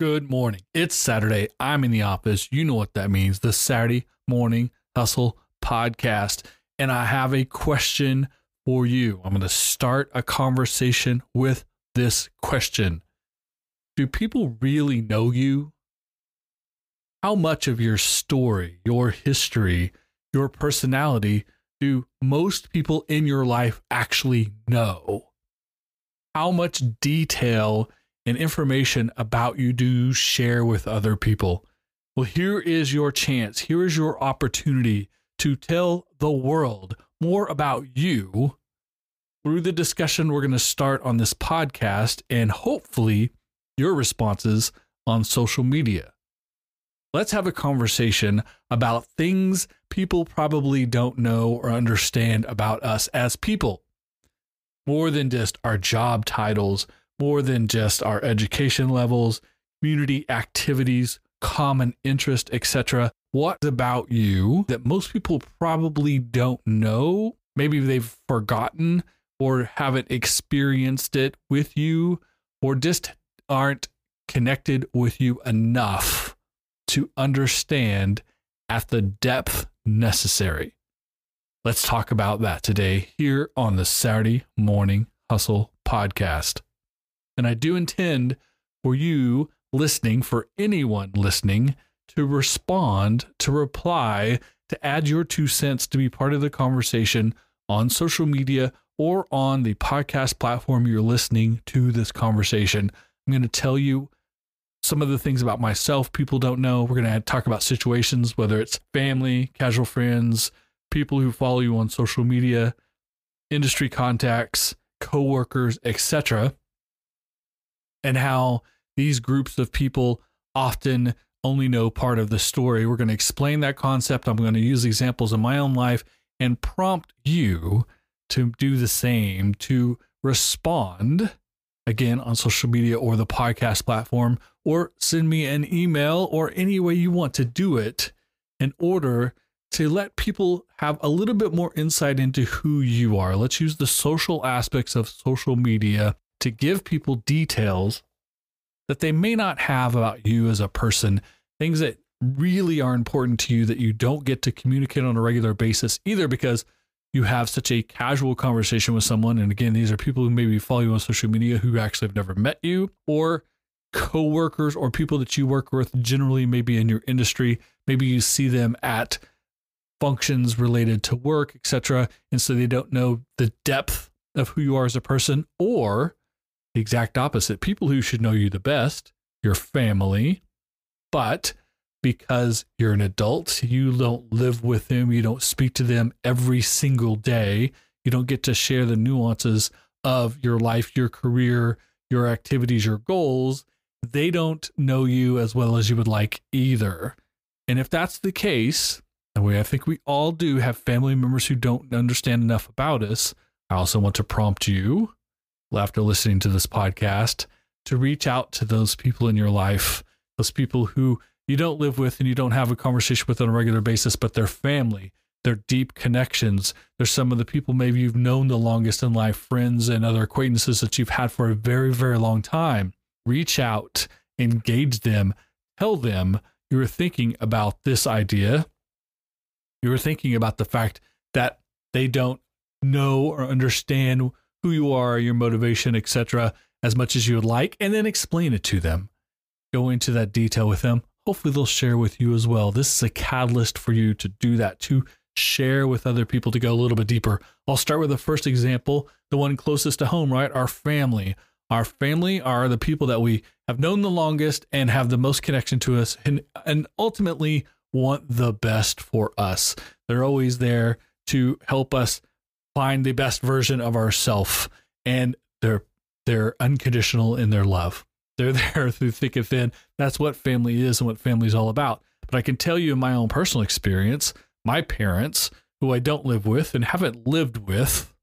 Good morning. It's Saturday. I'm in the office. You know what that means. The Saturday Morning Hustle podcast. And I have a question for you. I'm going to start a conversation with this question Do people really know you? How much of your story, your history, your personality do most people in your life actually know? How much detail and information about you do share with other people? Well, here is your chance. Here is your opportunity to tell the world more about you through the discussion we're going to start on this podcast and hopefully your responses on social media. Let's have a conversation about things people probably don't know or understand about us as people. More than just our job titles, more than just our education levels, community activities, common interest, etc. What about you that most people probably don't know? Maybe they've forgotten or haven't experienced it with you or just aren't connected with you enough to understand at the depth necessary. Let's talk about that today here on the Saturday Morning Hustle podcast. And I do intend for you listening, for anyone listening, to respond, to reply, to add your two cents to be part of the conversation on social media or on the podcast platform you're listening to this conversation. I'm going to tell you some of the things about myself people don't know. We're going to talk about situations, whether it's family, casual friends, people who follow you on social media, industry contacts, coworkers, etc and how these groups of people often only know part of the story. We're going to explain that concept. I'm going to use examples in my own life and prompt you to do the same, to respond again on social media or the podcast platform, or send me an email or any way you want to do it in order to let people have a little bit more insight into who you are. Let's use the social aspects of social media to give people details that they may not have about you as a person, things that really are important to you that you don't get to communicate on a regular basis, either because you have such a casual conversation with someone. And again, these are people who maybe follow you on social media who actually have never met you, or coworkers or people that you work with generally, maybe in your industry. Maybe you see them at functions related to work, etc. And so they don't know the depth of who you are as a person, or the exact opposite. People who should know you the best, your family, but because you're an adult, you don't live with them, you don't speak to them every single day, you don't get to share the nuances of your life, your career, your activities, your goals. They don't know you as well as you would like either. And if that's the case, the way I think we all do have family members who don't understand enough about us, I also want to prompt you after listening to this podcast to reach out to those people in your life, those people who you don't live with and you don't have a conversation with on a regular basis, but they're family, they're deep connections. They're some of the people maybe you've known the longest in life, friends and other acquaintances that you've had for a very, very long time. Reach out, engage them, tell them you were thinking about this idea. You were thinking about the fact that they don't know or understand who you are, your motivation, etc., as much as you would like, and then explain it to them. Go into that detail with them. Hopefully, they'll share with you as well. This is a catalyst for you to do that, to share with other people, to go a little bit deeper. I'll start with the first example, the one closest to home, right? Our family. Our family are the people that we have known the longest and have the most connection to us, and, and ultimately want the best for us. They're always there to help us find the best version of ourself and they're they're unconditional in their love. They're there through thick and thin. That's what family is and what family is all about. But i can tell you in my own personal experience my parents who i don't live with and haven't lived with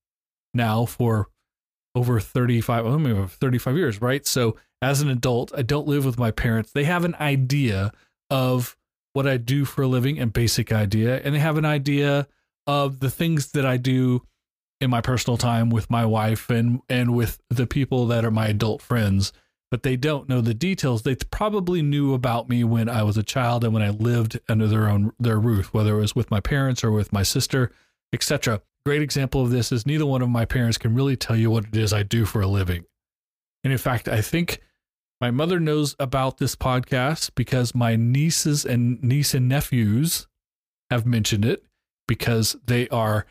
now for over 35 I mean, 35 years right? So as an adult i don't live with my parents. They have an idea of what i do for a living and basic idea and they have an idea of the things that i do in my personal time with my wife and and with the people that are my adult friends but they don't know the details. They probably knew about me when I was a child and when I lived under their own their roof, whether it was with my parents or with my sister, etc. Great example of this is neither one of my parents can really tell you what it is I do for a living. And in fact, I think my mother knows about this podcast because my nieces and niece and nephews have mentioned it because they are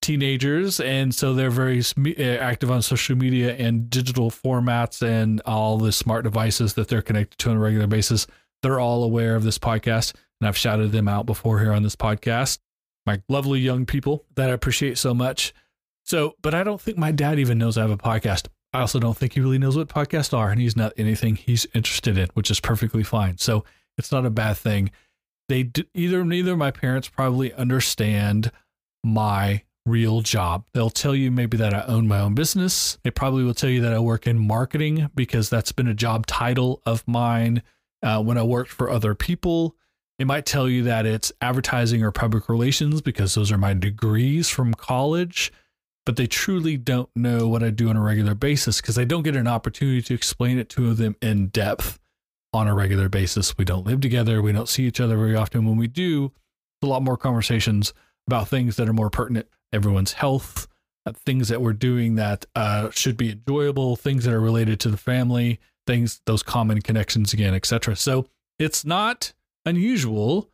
teenagers and so they're very uh, active on social media and digital formats and all the smart devices that they're connected to on a regular basis. They're all aware of this podcast and I've shouted them out before here on this podcast. My lovely young people that I appreciate so much. So, but I don't think my dad even knows I have a podcast. I also don't think he really knows what podcasts are, and he's not anything he's interested in, which is perfectly fine. So it's not a bad thing. They do, either neither my parents probably understand my real job. They'll tell you maybe that I own my own business. They probably will tell you that I work in marketing because that's been a job title of mine uh, when I worked for other people. They might tell you that it's advertising or public relations because those are my degrees from college but they truly don't know what I do on a regular basis because I don't get an opportunity to explain it to them in depth on a regular basis. We don't live together, we don't see each other very often. When we do, it's a lot more conversations about things that are more pertinent, everyone's health, uh, things that we're doing that uh, should be enjoyable, things that are related to the family, things, those common connections again, etc. So it's not unusual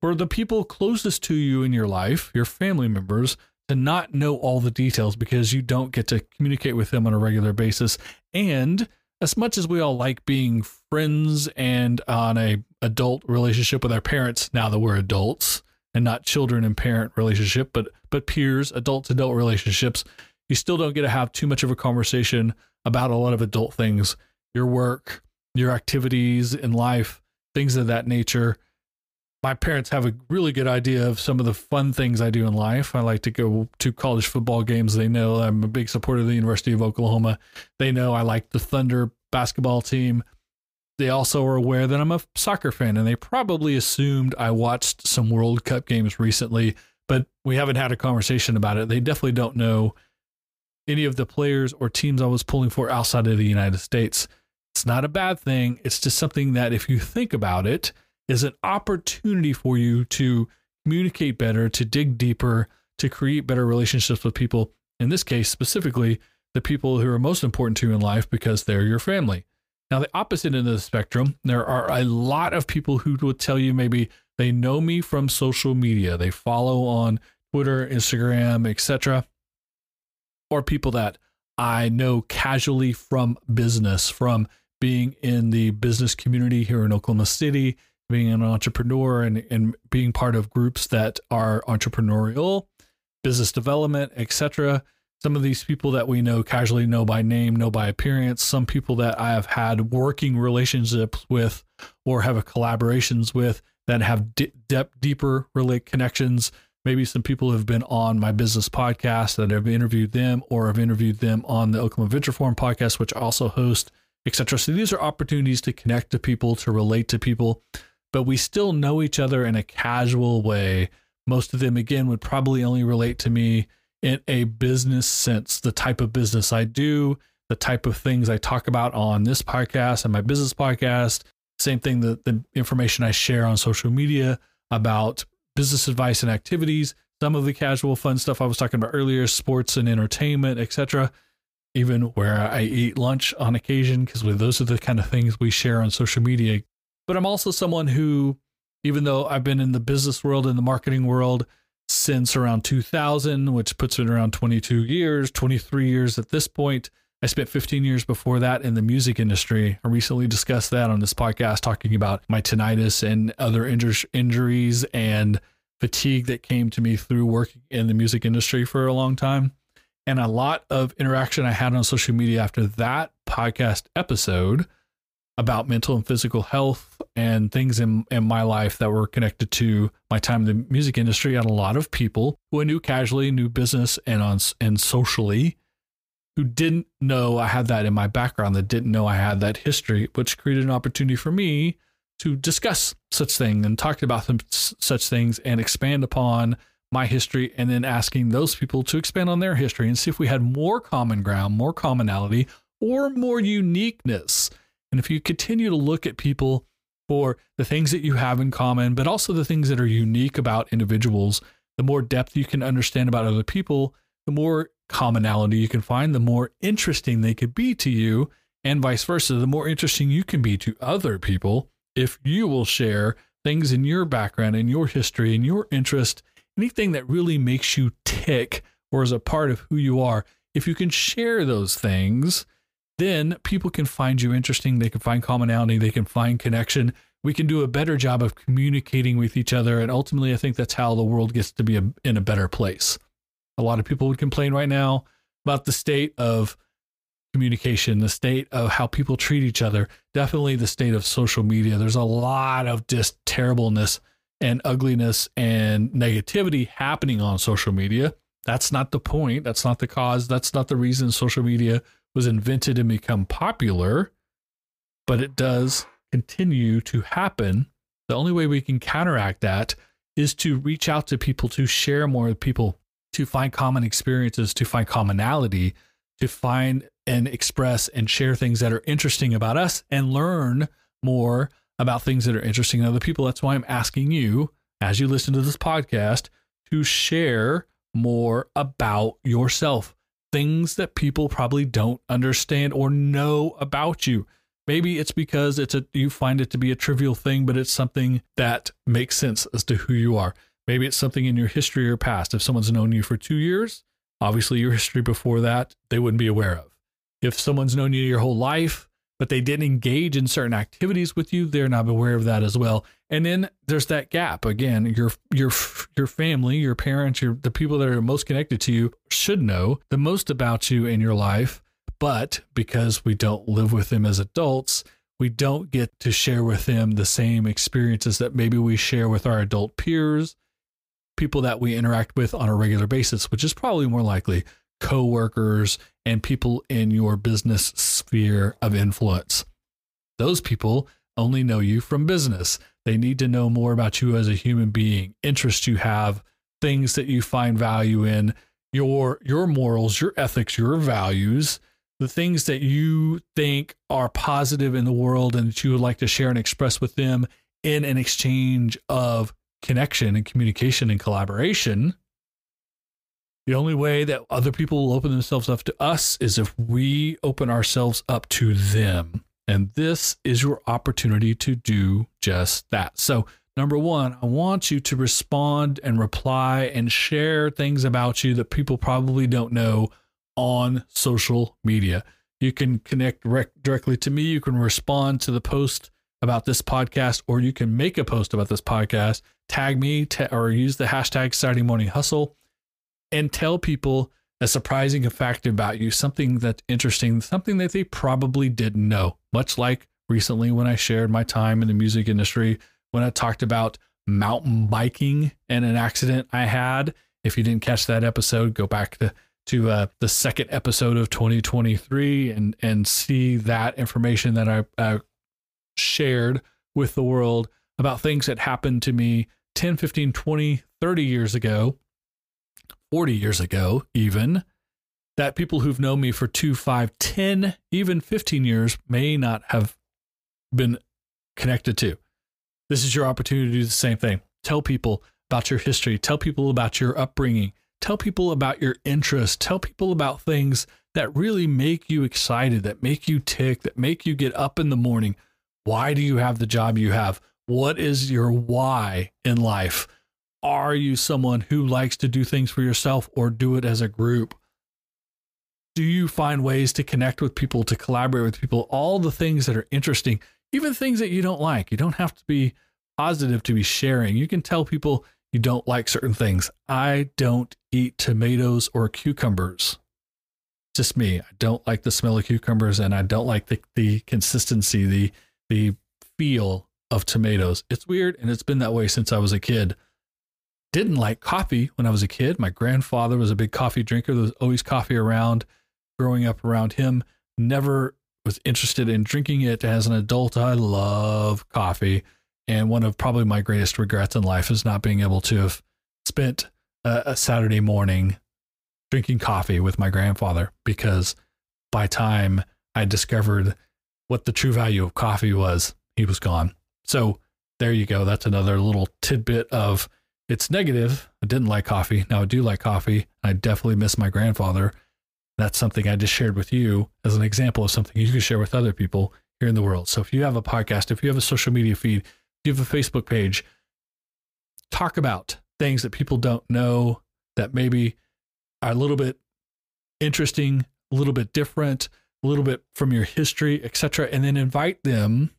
for the people closest to you in your life, your family members, to not know all the details because you don't get to communicate with them on a regular basis. And as much as we all like being friends and on a adult relationship with our parents, now that we're adults and not children and parent relationship, but but peers, adult to adult relationships, you still don't get to have too much of a conversation about a lot of adult things, your work, your activities in life, things of that nature my parents have a really good idea of some of the fun things I do in life. I like to go to college football games. They know I'm a big supporter of the University of Oklahoma. They know I like the Thunder basketball team. They also are aware that I'm a soccer fan, and they probably assumed I watched some World Cup games recently, but we haven't had a conversation about it. They definitely don't know any of the players or teams I was pulling for outside of the United States. It's not a bad thing. It's just something that if you think about it, is an opportunity for you to communicate better, to dig deeper, to create better relationships with people. In this case, specifically, the people who are most important to you in life because they're your family. Now, the opposite end of the spectrum, there are a lot of people who would tell you maybe they know me from social media, they follow on Twitter, Instagram, etc., or people that I know casually from business, from being in the business community here in Oklahoma City, being an entrepreneur and, and being part of groups that are entrepreneurial, business development, etc. Some of these people that we know casually know by name, know by appearance, some people that I have had working relationships with or have collaborations with that have de- deeper relate connections. Maybe some people have been on my business podcast that have interviewed them or have interviewed them on the Oklahoma Venture Forum podcast, which I also host, etc. So these are opportunities to connect to people, to relate to people but we still know each other in a casual way. Most of them, again, would probably only relate to me in a business sense, the type of business I do, the type of things I talk about on this podcast and my business podcast. Same thing, the, the information I share on social media about business advice and activities, some of the casual fun stuff I was talking about earlier, sports and entertainment, etc. Even where I eat lunch on occasion, because those are the kind of things we share on social media but I'm also someone who, even though I've been in the business world and the marketing world since around 2000, which puts it around 22 years, 23 years at this point. I spent 15 years before that in the music industry. I recently discussed that on this podcast, talking about my tinnitus and other injur- injuries and fatigue that came to me through working in the music industry for a long time. And a lot of interaction I had on social media after that podcast episode about mental and physical health and things in, in my life that were connected to my time in the music industry. And a lot of people who I knew casually, knew business and on and socially, who didn't know I had that in my background, that didn't know I had that history, which created an opportunity for me to discuss such things and talk about them, such things and expand upon my history and then asking those people to expand on their history and see if we had more common ground, more commonality, or more uniqueness And if you continue to look at people for the things that you have in common, but also the things that are unique about individuals, the more depth you can understand about other people, the more commonality you can find, the more interesting they could be to you, and vice versa. The more interesting you can be to other people if you will share things in your background, in your history, in your interest, anything that really makes you tick or is a part of who you are. If you can share those things, then people can find you interesting. They can find commonality. They can find connection. We can do a better job of communicating with each other. And ultimately, I think that's how the world gets to be a, in a better place. A lot of people would complain right now about the state of communication, the state of how people treat each other, definitely the state of social media. There's a lot of just terribleness and ugliness and negativity happening on social media. That's not the point. That's not the cause. That's not the reason social media was invented and become popular, but it does continue to happen. The only way we can counteract that is to reach out to people, to share more with people, to find common experiences, to find commonality, to find and express and share things that are interesting about us and learn more about things that are interesting to other people. That's why I'm asking you, as you listen to this podcast, to share more about yourself, things that people probably don't understand or know about you. Maybe it's because it's a you find it to be a trivial thing, but it's something that makes sense as to who you are. Maybe it's something in your history or past. If someone's known you for two years, obviously your history before that, they wouldn't be aware of. If someone's known you your whole life, but they didn't engage in certain activities with you, they're not aware of that as well. And then there's that gap again. Your your your family, your parents, your the people that are most connected to you should know the most about you in your life, but because we don't live with them as adults, we don't get to share with them the same experiences that maybe we share with our adult peers, people that we interact with on a regular basis, which is probably more likely coworkers and people in your business sphere of influence. Those people only know you from business. They need to know more about you as a human being, interests you have, things that you find value in, your your morals, your ethics, your values, the things that you think are positive in the world and that you would like to share and express with them in an exchange of connection and communication and collaboration the only way that other people will open themselves up to us is if we open ourselves up to them. And this is your opportunity to do just that. So, number one, I want you to respond and reply and share things about you that people probably don't know on social media. You can connect direct, directly to me. You can respond to the post about this podcast, or you can make a post about this podcast, tag me, or use the hashtag Saturday Morning Hustle and tell people a surprising fact about you, something that's interesting, something that they probably didn't know. Much like recently when I shared my time in the music industry, when I talked about mountain biking and an accident I had. If you didn't catch that episode, go back to to uh, the second episode of 2023 and and see that information that I uh, shared with the world about things that happened to me 10, 15, 20, 30 years ago 40 years ago, even, that people who've known me for two, five, 10, even 15 years may not have been connected to. This is your opportunity to do the same thing. Tell people about your history, tell people about your upbringing, tell people about your interests, tell people about things that really make you excited, that make you tick, that make you get up in the morning. Why do you have the job you have? What is your why in life? Are you someone who likes to do things for yourself or do it as a group? Do you find ways to connect with people, to collaborate with people? All the things that are interesting, even things that you don't like. You don't have to be positive to be sharing. You can tell people you don't like certain things. I don't eat tomatoes or cucumbers. Just me. I don't like the smell of cucumbers and I don't like the, the consistency, the the feel of tomatoes. It's weird and it's been that way since I was a kid didn't like coffee when I was a kid. My grandfather was a big coffee drinker. There was always coffee around. Growing up around him, never was interested in drinking it as an adult. I love coffee. And one of probably my greatest regrets in life is not being able to have spent a, a Saturday morning drinking coffee with my grandfather because by time I discovered what the true value of coffee was, he was gone. So there you go. That's another little tidbit of it's negative. I didn't like coffee. Now I do like coffee. I definitely miss my grandfather. That's something I just shared with you as an example of something you can share with other people here in the world. So if you have a podcast, if you have a social media feed, if you have a Facebook page, talk about things that people don't know that maybe are a little bit interesting, a little bit different, a little bit from your history, etc., and then invite them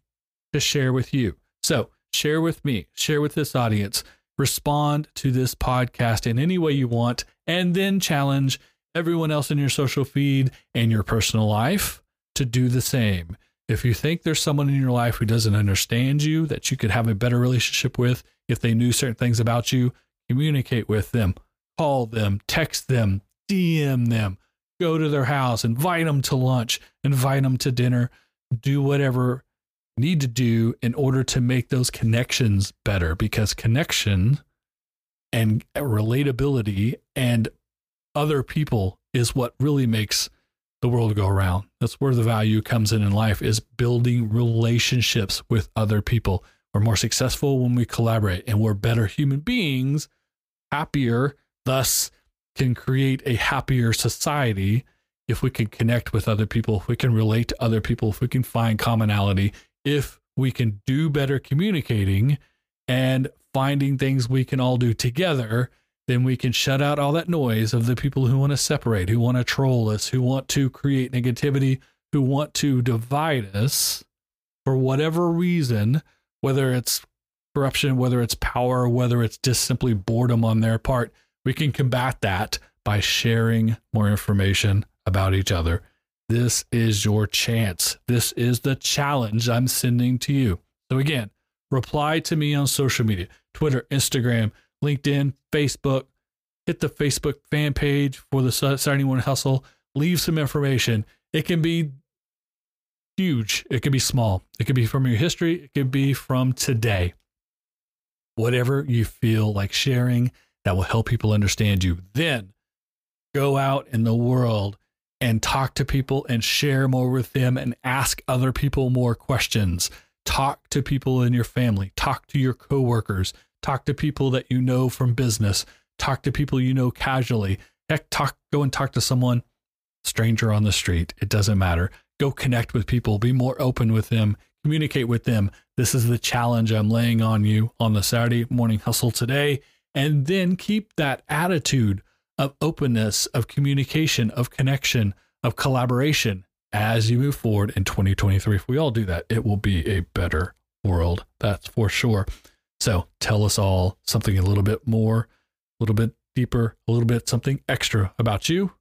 to share with you. So share with me, share with this audience, respond to this podcast in any way you want, and then challenge everyone else in your social feed and your personal life to do the same. If you think there's someone in your life who doesn't understand you, that you could have a better relationship with, if they knew certain things about you, communicate with them, call them, text them, DM them, go to their house, invite them to lunch, invite them to dinner, do whatever need to do in order to make those connections better because connection and relatability and other people is what really makes the world go around. That's where the value comes in in life is building relationships with other people. We're more successful when we collaborate and we're better human beings, happier, thus can create a happier society if we can connect with other people, if we can relate to other people, if we can find commonality, if we can do better communicating and finding things we can all do together, then we can shut out all that noise of the people who want to separate, who want to troll us, who want to create negativity, who want to divide us for whatever reason, whether it's corruption, whether it's power, whether it's just simply boredom on their part. We can combat that by sharing more information about each other. This is your chance. This is the challenge I'm sending to you. So, again, reply to me on social media Twitter, Instagram, LinkedIn, Facebook. Hit the Facebook fan page for the Saturday Morning Hustle. Leave some information. It can be huge, it can be small, it could be from your history, it could be from today. Whatever you feel like sharing that will help people understand you. Then go out in the world and talk to people and share more with them and ask other people more questions. Talk to people in your family, talk to your coworkers, talk to people that you know from business, talk to people you know casually. Heck, talk go and talk to someone stranger on the street. It doesn't matter. Go connect with people, be more open with them, communicate with them. This is the challenge I'm laying on you on the Saturday morning hustle today. And then keep that attitude of openness, of communication, of connection, of collaboration as you move forward in 2023. If we all do that, it will be a better world. That's for sure. So tell us all something a little bit more, a little bit deeper, a little bit something extra about you.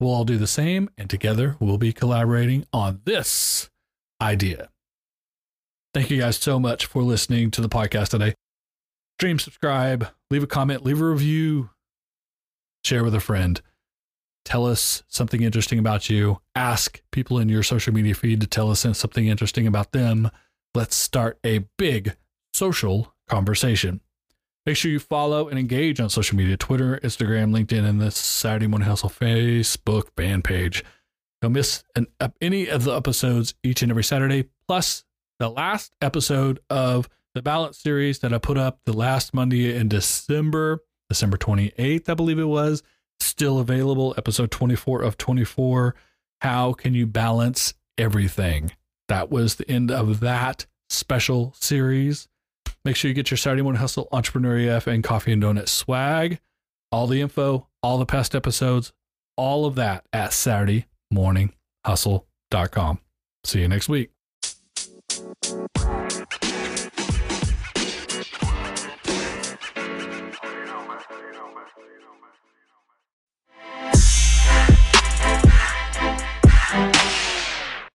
We'll all do the same, and together we'll be collaborating on this idea. Thank you guys so much for listening to the podcast today. Stream, subscribe, leave a comment, leave a review, share with a friend. Tell us something interesting about you. Ask people in your social media feed to tell us something interesting about them. Let's start a big social conversation. Make sure you follow and engage on social media Twitter, Instagram, LinkedIn, and the Saturday Morning Hustle Facebook fan page. Don't miss an, any of the episodes each and every Saturday, plus the last episode of the Balance series that I put up the last Monday in December. December 28th, I believe it was, still available. Episode 24 of 24. How can you balance everything? That was the end of that special series. Make sure you get your Saturday Morning Hustle, Entrepreneur EF, and Coffee and Donut swag. All the info, all the past episodes, all of that at SaturdayMorningHustle.com. See you next week.